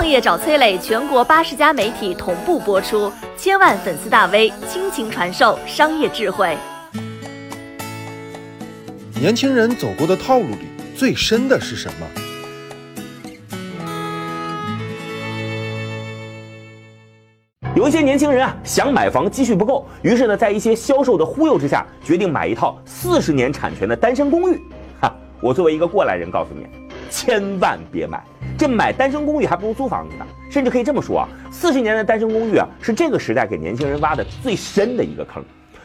创业找崔磊，全国八十家媒体同步播出，千万粉丝大 V 倾情传授商业智慧。年轻人走过的套路里最深的是什么？有一些年轻人啊，想买房，积蓄不够，于是呢，在一些销售的忽悠之下，决定买一套四十年产权的单身公寓。哈，我作为一个过来人，告诉你，千万别买。这买单身公寓还不如租房子呢。甚至可以这么说啊，四十年的单身公寓啊，是这个时代给年轻人挖的最深的一个坑。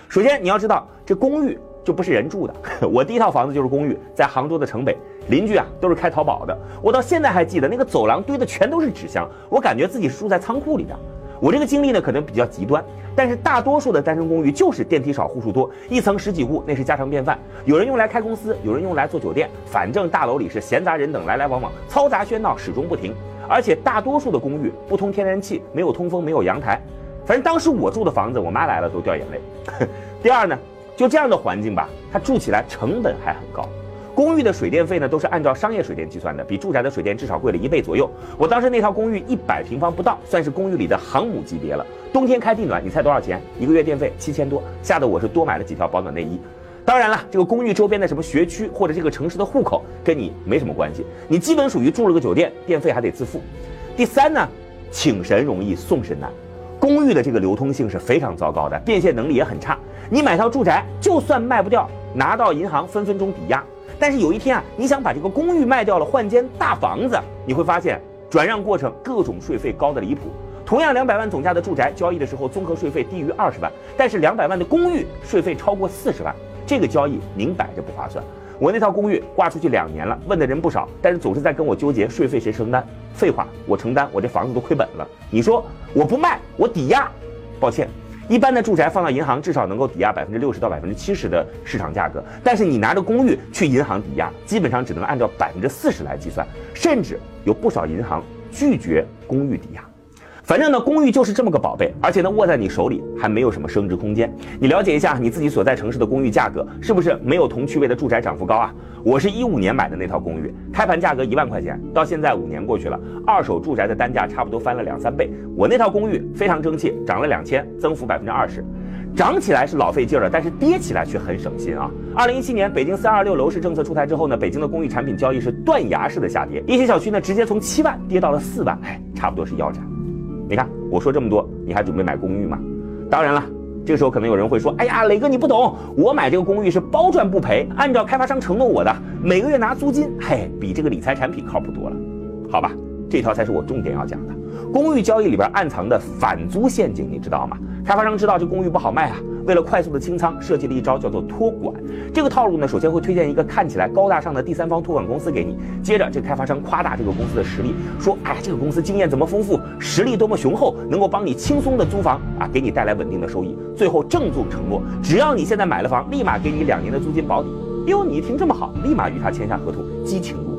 首先，你要知道，这公寓就不是人住的。我第一套房子就是公寓，在杭州的城北，邻居啊都是开淘宝的。我到现在还记得那个走廊堆的全都是纸箱，我感觉自己是住在仓库里的。我这个经历呢，可能比较极端，但是大多数的单身公寓就是电梯少、户数多，一层十几户，那是家常便饭。有人用来开公司，有人用来做酒店，反正大楼里是闲杂人等来来往往，嘈杂喧闹始终不停。而且大多数的公寓不通天然气，没有通风，没有阳台。反正当时我住的房子，我妈来了都掉眼泪。第二呢，就这样的环境吧，它住起来成本还很高。公寓的水电费呢，都是按照商业水电计算的，比住宅的水电至少贵了一倍左右。我当时那套公寓一百平方不到，算是公寓里的航母级别了。冬天开地暖，你猜多少钱？一个月电费七千多，吓得我是多买了几条保暖内衣。当然了，这个公寓周边的什么学区或者这个城市的户口跟你没什么关系，你基本属于住了个酒店，电费还得自付。第三呢，请神容易送神难，公寓的这个流通性是非常糟糕的，变现能力也很差。你买套住宅，就算卖不掉，拿到银行分分钟抵押。但是有一天啊，你想把这个公寓卖掉了换间大房子，你会发现转让过程各种税费高的离谱。同样两百万总价的住宅交易的时候，综合税费低于二十万，但是两百万的公寓税费超过四十万，这个交易明摆着不划算。我那套公寓挂出去两年了，问的人不少，但是总是在跟我纠结税费谁承担。废话，我承担，我这房子都亏本了。你说我不卖，我抵押，抱歉。一般的住宅放到银行，至少能够抵押百分之六十到百分之七十的市场价格。但是你拿着公寓去银行抵押，基本上只能按照百分之四十来计算，甚至有不少银行拒绝公寓抵押。反正呢，公寓就是这么个宝贝，而且呢，握在你手里还没有什么升值空间。你了解一下你自己所在城市的公寓价格，是不是没有同区位的住宅涨幅高啊？我是一五年买的那套公寓，开盘价格一万块钱，到现在五年过去了，二手住宅的单价差不多翻了两三倍。我那套公寓非常争气，涨了两千，增幅百分之二十，涨起来是老费劲了，但是跌起来却很省心啊。二零一七年北京三二六楼市政策出台之后呢，北京的公寓产品交易是断崖式的下跌，一些小区呢直接从七万跌到了四万，哎，差不多是腰斩。你看我说这么多，你还准备买公寓吗？当然了，这个时候可能有人会说：“哎呀，磊哥你不懂，我买这个公寓是包赚不赔，按照开发商承诺我的，每个月拿租金，嘿，比这个理财产品靠谱多了。”好吧，这条才是我重点要讲的。公寓交易里边暗藏的反租陷阱，你知道吗？开发商知道这公寓不好卖啊，为了快速的清仓，设计了一招叫做托管。这个套路呢，首先会推荐一个看起来高大上的第三方托管公司给你，接着这开发商夸大这个公司的实力，说哎，这个公司经验怎么丰富，实力多么雄厚，能够帮你轻松的租房啊，给你带来稳定的收益。最后郑重承诺，只要你现在买了房，立马给你两年的租金保底。哟，你一听这么好，立马与他签下合同，激情如。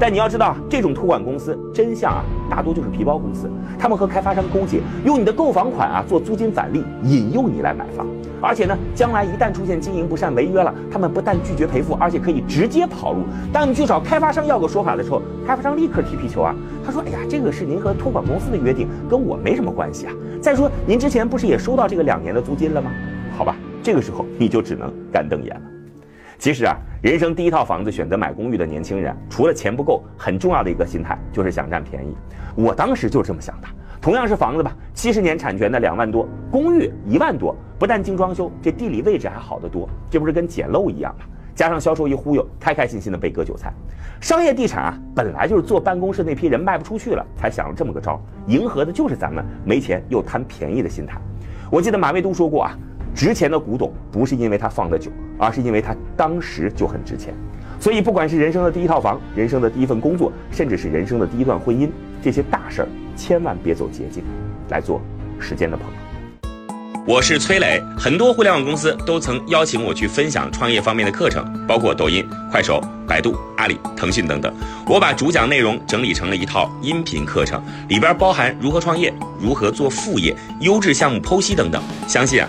但你要知道，这种托管公司真相啊，大多就是皮包公司。他们和开发商勾结，用你的购房款啊做租金返利，引诱你来买房。而且呢，将来一旦出现经营不善、违约了，他们不但拒绝赔付，而且可以直接跑路。当你去找开发商要个说法的时候，开发商立刻踢皮球啊！他说：“哎呀，这个是您和托管公司的约定，跟我没什么关系啊。再说，您之前不是也收到这个两年的租金了吗？好吧，这个时候你就只能干瞪眼了。”其实啊，人生第一套房子选择买公寓的年轻人，除了钱不够，很重要的一个心态就是想占便宜。我当时就是这么想的。同样是房子吧，七十年产权的两万多，公寓一万多，不但精装修，这地理位置还好得多，这不是跟捡漏一样吗？加上销售一忽悠，开开心心的被割韭菜。商业地产啊，本来就是坐办公室那批人卖不出去了，才想了这么个招，迎合的就是咱们没钱又贪便宜的心态。我记得马未都说过啊。值钱的古董不是因为它放的久，而是因为它当时就很值钱。所以，不管是人生的第一套房、人生的第一份工作，甚至是人生的第一段婚姻，这些大事儿千万别走捷径，来做时间的朋友。我是崔磊，很多互联网公司都曾邀请我去分享创业方面的课程，包括抖音、快手、百度、阿里、腾讯等等。我把主讲内容整理成了一套音频课程，里边包含如何创业、如何做副业、优质项目剖析等等。相信啊。